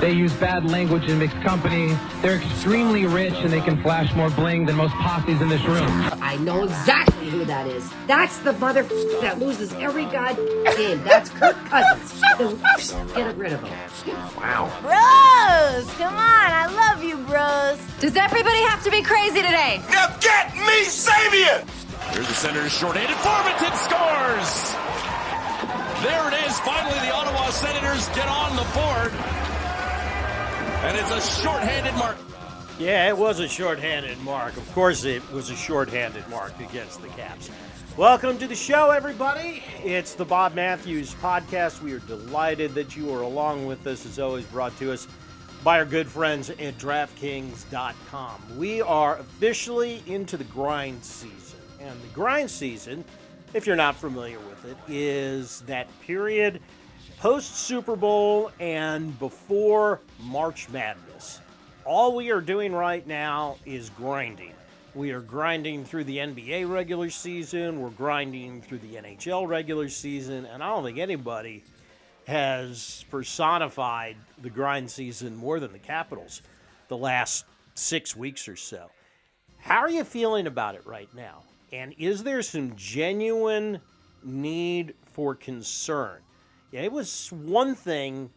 they use bad language in mixed company. They're extremely rich and they can flash more bling than most posses in this room. I know exactly who that is. That's the mother that loses every god game. That's Kirk Cousins. Get rid of him. Wow. Bros, come on. I love you, bros. Does everybody have to be crazy today? Now get me Sabian! Here's the Senators short-handed. Formenton scores! There it is. Finally, the Ottawa Senators get on the board. And it's a short-handed mark. Yeah, it was a short-handed mark. Of course, it was a short-handed mark against the Caps. Welcome to the show, everybody. It's the Bob Matthews podcast. We are delighted that you are along with us, as always, brought to us by our good friends at DraftKings.com. We are officially into the grind season. And the grind season, if you're not familiar with it, is that period post Super Bowl and before March Madness. All we are doing right now is grinding. We are grinding through the NBA regular season, we're grinding through the NHL regular season, and I don't think anybody has personified the grind season more than the Capitals the last six weeks or so. How are you feeling about it right now? And is there some genuine need for concern? Yeah, it was one thing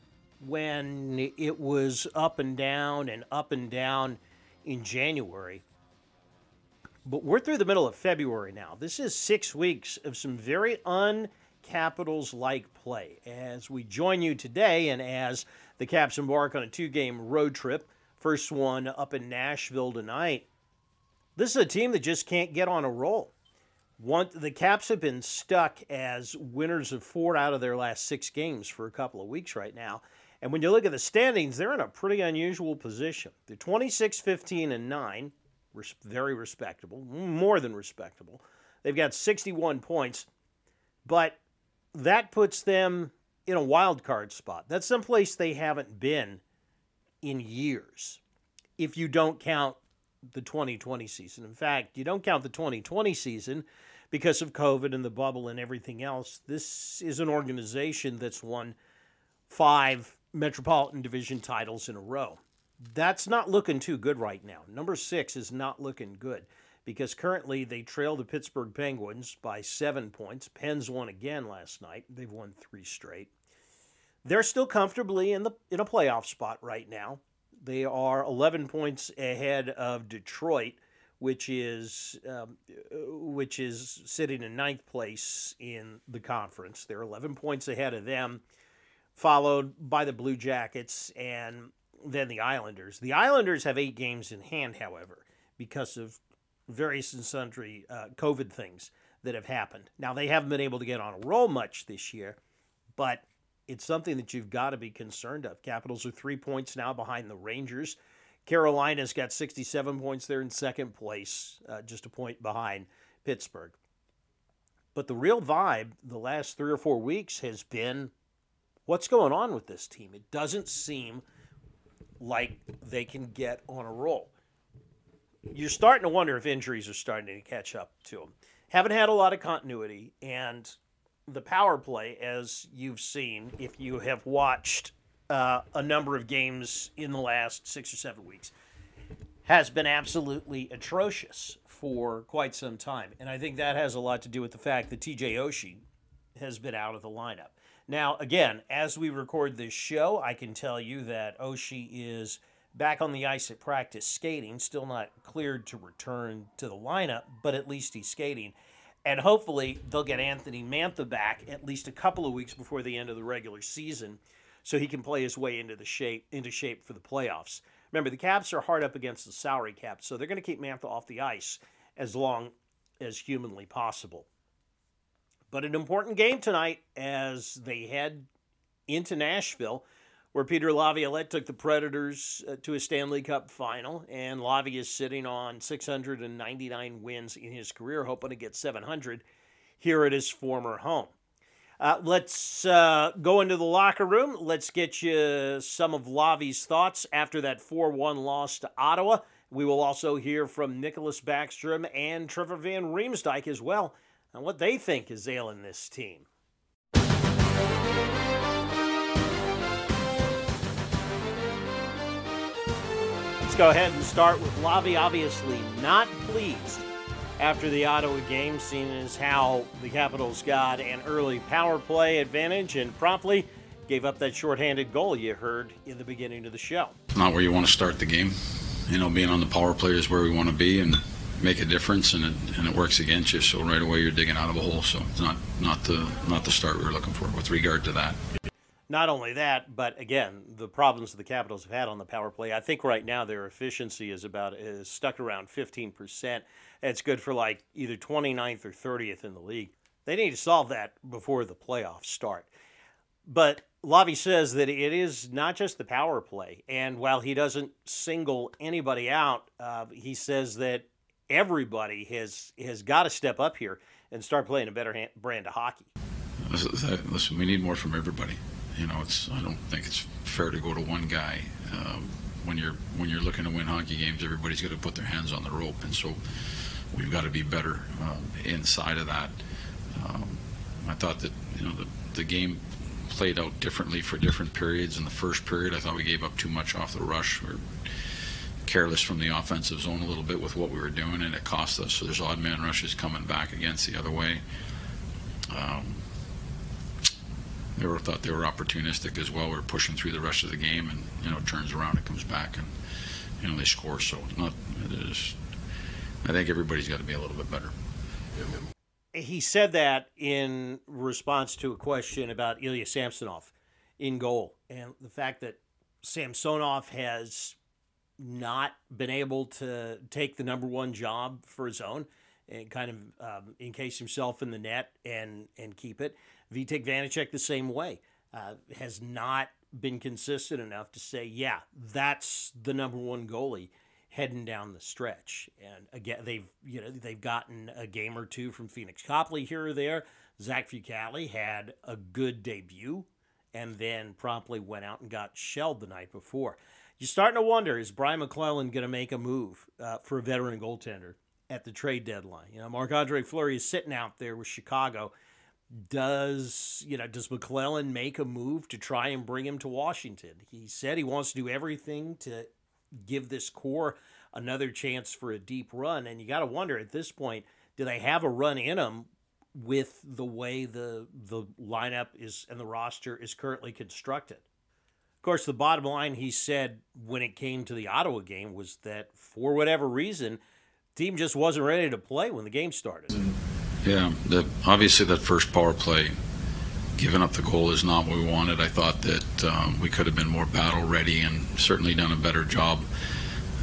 when it was up and down and up and down in January. But we're through the middle of February now. This is six weeks of some very uncapitals like play. As we join you today and as the Caps embark on a two game road trip, first one up in Nashville tonight, this is a team that just can't get on a roll. One, the Caps have been stuck as winners of four out of their last six games for a couple of weeks right now. And when you look at the standings, they're in a pretty unusual position. They're 26, 15, and 9, very respectable, more than respectable. They've got 61 points, but that puts them in a wild card spot. That's someplace they haven't been in years, if you don't count the 2020 season. In fact, you don't count the 2020 season because of COVID and the bubble and everything else. This is an organization that's won five Metropolitan Division titles in a row. That's not looking too good right now. Number six is not looking good because currently they trail the Pittsburgh Penguins by seven points. Pens won again last night. They've won three straight. They're still comfortably in the in a playoff spot right now. They are 11 points ahead of Detroit, which is um, which is sitting in ninth place in the conference. They're 11 points ahead of them, followed by the Blue Jackets and then the Islanders. The Islanders have eight games in hand, however, because of various and sundry uh, COVID things that have happened. Now they haven't been able to get on a roll much this year, but it's something that you've got to be concerned of. Capitals are three points now behind the Rangers. Carolina's got 67 points there in second place, uh, just a point behind Pittsburgh. But the real vibe the last three or four weeks has been what's going on with this team? It doesn't seem like they can get on a roll. You're starting to wonder if injuries are starting to catch up to them. Haven't had a lot of continuity, and the power play, as you've seen, if you have watched uh, a number of games in the last six or seven weeks, has been absolutely atrocious for quite some time. And I think that has a lot to do with the fact that TJ Oshie has been out of the lineup. Now, again, as we record this show, I can tell you that Oshie is back on the ice at practice skating, still not cleared to return to the lineup, but at least he's skating. And hopefully they'll get Anthony Mantha back at least a couple of weeks before the end of the regular season so he can play his way into the shape into shape for the playoffs. Remember, the Caps are hard up against the salary cap, so they're going to keep Mantha off the ice as long as humanly possible. But an important game tonight as they head into Nashville where Peter Laviolette took the Predators uh, to a Stanley Cup final, and Lavi is sitting on 699 wins in his career, hoping to get 700 here at his former home. Uh, let's uh, go into the locker room. Let's get you some of Lavi's thoughts after that 4 1 loss to Ottawa. We will also hear from Nicklas Backstrom and Trevor Van Riemsdyk as well on what they think is ailing this team. Let's go ahead and start with Lavi, obviously not pleased after the Ottawa game, seeing as how the Capitals got an early power play advantage and promptly gave up that shorthanded goal you heard in the beginning of the show. Not where you want to start the game. You know, being on the power play is where we want to be and make a difference, and it, and it works against you. So right away you're digging out of a hole. So it's not not the not the start we were looking for with regard to that. Not only that, but again, the problems the Capitals have had on the power play. I think right now their efficiency is about is stuck around 15%. It's good for like either 29th or 30th in the league. They need to solve that before the playoffs start. But Lavi says that it is not just the power play. And while he doesn't single anybody out, uh, he says that everybody has has got to step up here and start playing a better brand of hockey. Listen, we need more from everybody. You know, it's I don't think it's fair to go to one guy. Um, when you're when you're looking to win hockey games, everybody's got to put their hands on the rope, and so we've got to be better um, inside of that. Um, I thought that you know the the game played out differently for different periods. In the first period, I thought we gave up too much off the rush. We are careless from the offensive zone a little bit with what we were doing, and it cost us. So there's odd man rushes coming back against the other way. Um, they were thought they were opportunistic as well. We are pushing through the rest of the game, and you know, it turns around, it comes back, and you know they score. So not it is. I think everybody's got to be a little bit better. He said that in response to a question about Ilya Samsonov in goal, and the fact that Samsonov has not been able to take the number one job for his own and kind of um, encase himself in the net and and keep it. Vitek Vanecek the same way uh, has not been consistent enough to say, yeah, that's the number one goalie heading down the stretch. And again, they've you know they've gotten a game or two from Pheonix Copley here or there. Zach Fucale had a good debut, and then promptly went out and got shelled the night before. You're starting to wonder: Is Brian MacLellan going to make a move uh, for a veteran goaltender at the trade deadline? You know, Marc Andre Fleury is sitting out there with Chicago does you know does MacLellan make a move to try and bring him to Washington? He said he wants to do everything to give this core another chance for a deep run, and you got to wonder at this point, do they have a run in them with the way the the lineup is and the roster is currently constructed? Of course, the bottom line he said when it came to the Ottawa game was that for whatever reason, team just wasn't ready to play when the game started. Yeah, the, obviously that first power play, giving up the goal is not what we wanted. I thought that um, we could have been more battle ready and certainly done a better job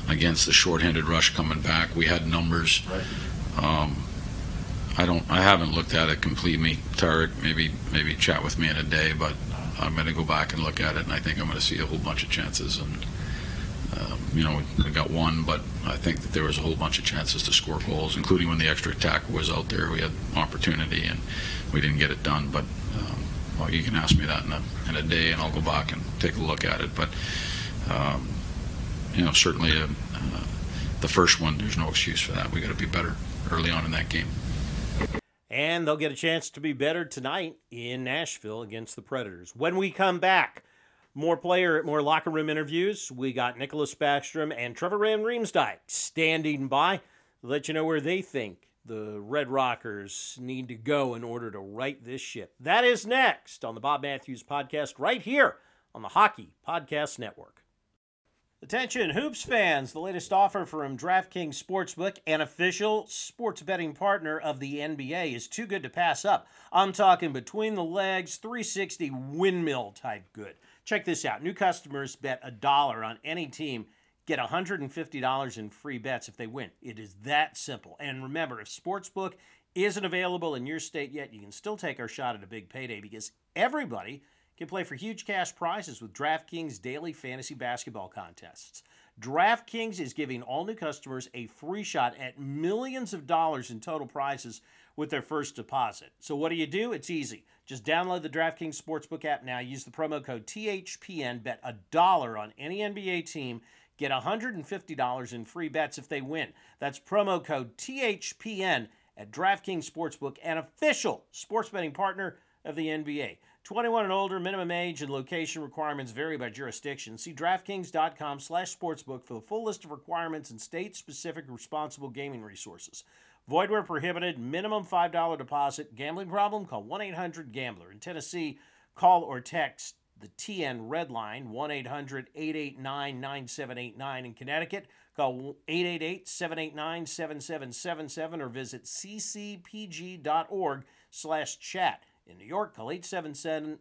against the shorthanded rush coming back. We had numbers. Right. Um, I don't. I haven't looked at it completely. Tarik, maybe maybe chat with me in a day, but I'm going to go back and look at it, and I think I'm going to see a whole bunch of chances and um, you know, we got one, but I think that there was a whole bunch of chances to score goals, including when the extra attack was out there. We had opportunity and we didn't get it done. But well, you can ask me that in a, in a day, and I'll go back and take a look at it. But um, you know, certainly uh, uh, the first one, there's no excuse for that. We got to be better early on in that game. And they'll get a chance to be better tonight in Nashville against the Predators. When we come back. More player, more locker room interviews. We got Nicklas Backstrom and Trevor Van Riemsdyk standing by. Let you know where they think the Red Rockers need to go in order to right this ship. That is next on the Bob Matthews podcast, right here on the Hockey Podcast Network. Attention, Hoops fans! The latest offer from DraftKings Sportsbook, an official sports betting partner of the NBA, is too good to pass up. I'm talking between the legs, 360 windmill type good. Check this out. New customers bet a dollar on any team, get $150 in free bets if they win. It is that simple. And remember, if Sportsbook isn't available in your state yet, you can still take our shot at a big payday because everybody can play for huge cash prizes with DraftKings daily fantasy basketball contests. DraftKings is giving all new customers a free shot at millions of dollars in total prizes with their first deposit. So, what do you do? It's easy. Just download the DraftKings Sportsbook app now. Use the promo code THPN. Bet a dollar on any NBA team. Get $150 in free bets if they win. That's promo code THPN at DraftKings Sportsbook, an official sports betting partner of the NBA. 21 and older, minimum age and location requirements vary by jurisdiction. See DraftKings.com slash sportsbook for the full list of requirements and state-specific responsible gaming resources. Void where prohibited, minimum $5 deposit. Gambling problem? Call 1-800-GAMBLER. In Tennessee, call or text the TN Red Line, 1-800-889-9789. In Connecticut, call 888-789-7777 or visit ccpg.org slash chat. In New York, call 877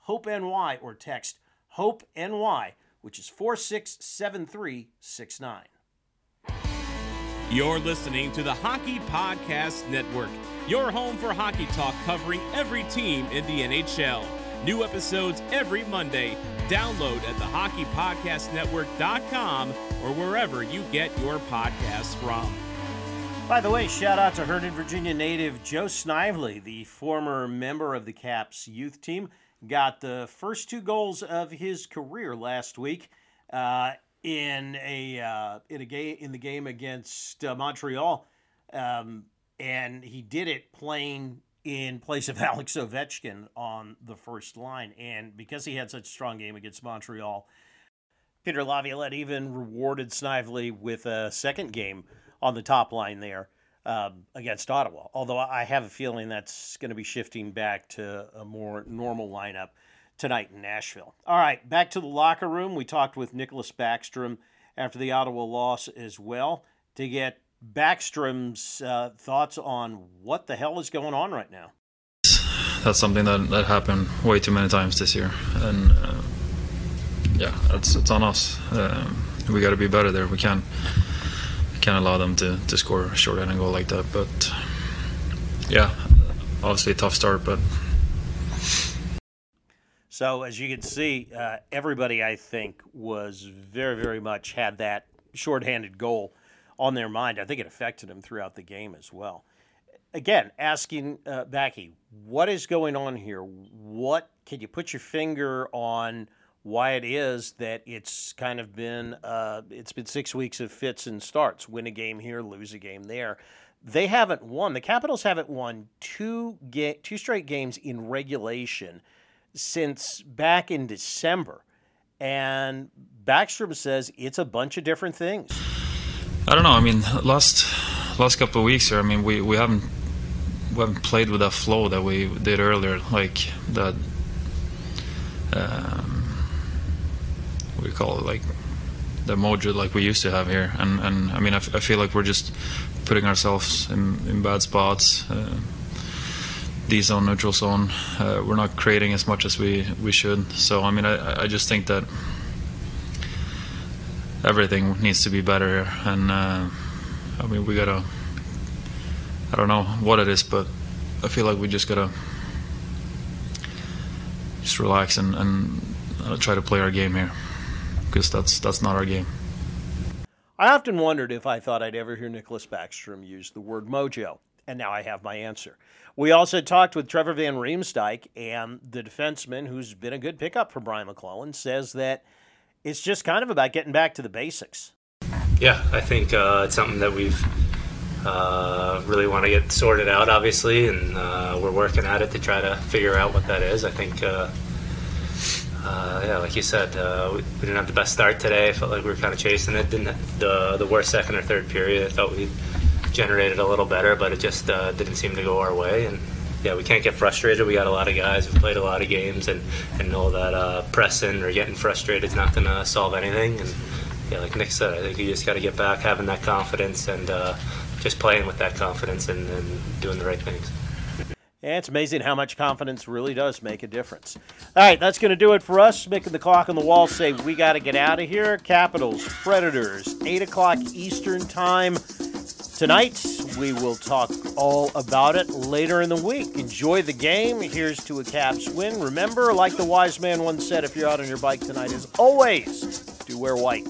HOPE NY or text HOPE NY, which is 467369. You're listening to the Hockey Podcast Network, your home for hockey talk covering every team in the NHL. New episodes every Monday. Download at the hockeypodcastnetwork.com or wherever you get your podcasts from. By the way, shout out to Herndon, Virginia native Joe Snively, the former member of the Caps youth team. Got the first two goals of his career last week uh, in a uh, in a game in the game against uh, Montreal, um, and he did it playing in place of Alex Ovechkin on the first line. And because he had such a strong game against Montreal, Peter Laviolette even rewarded Snively with a second game on the top line there um, against Ottawa. Although I have a feeling that's going to be shifting back to a more normal lineup tonight in Nashville. All right, back to the locker room. We talked with Nicklas Backstrom after the Ottawa loss as well to get Backstrom's uh, thoughts on what the hell is going on right now. That's something that, that happened way too many times this year, and uh, yeah, it's it's on us. Um, we got to be better there. We can't can't allow them to, to score a short-handed goal like that. But yeah, obviously a tough start, but. So as you can see, uh, everybody I think was very, very much had that shorthanded goal on their mind. I think it affected them throughout the game as well. Again, asking uh, Backy, what is going on here? What can you put your finger on? why it is that it's kind of been uh, it's been six weeks of fits and starts. Win a game here, lose a game there. They haven't won. The Capitals haven't won two ga- two straight games in regulation since back in December, and Backstrom says it's a bunch of different things. I don't know. I mean, last last couple of weeks here, I mean, we, we haven't we haven't played with that flow that we did earlier, like that. Um, we call it like the mojo like we used to have here. And and I mean I, feel like we're just putting ourselves in, in bad spots. Uh, D zone, neutral zone. Uh, we're not creating as much as we, we should. So I mean I, I just think that everything needs to be better. And uh, I mean we gotta. I don't know what it is, but I feel like we just gotta just relax and, and try to play our game here because that's that's not our game. I often wondered if I thought I'd ever hear Nicklas Backstrom use the word mojo, and now I have my answer. We also talked with Trevor Van Riemsdyk, and the defenseman, who's been a good pickup for Brian MacLellan, says that it's just kind of about getting back to the basics. Yeah, I think uh, it's something that we've uh, really want to get sorted out, obviously, and uh, we're working at it to try to figure out what that is. I think uh, uh, yeah, like you said, uh, we, we, didn't have the best start today. I felt like we were kind of chasing it. Didn't the the worst second or third period. I thought we generated a little better, but it just uh, didn't seem to go our way. And yeah, we can't get frustrated. We got a lot of guys who played a lot of games and, and know that uh, pressing or getting frustrated is not going to solve anything. And yeah, like Nick said, I think you just got to get back having that confidence and uh, just playing with that confidence and, and doing the right things. Yeah, it's amazing how much confidence really does make a difference. All right, that's going to do it for us. Making the clock on the wall say we got to get out of here. Capitals, Predators, 8 o'clock Eastern Time tonight. We will talk all about it later in the week. Enjoy the game. Here's to a Caps win. Remember, like the wise man once said, if you're out on your bike tonight, as always do wear white.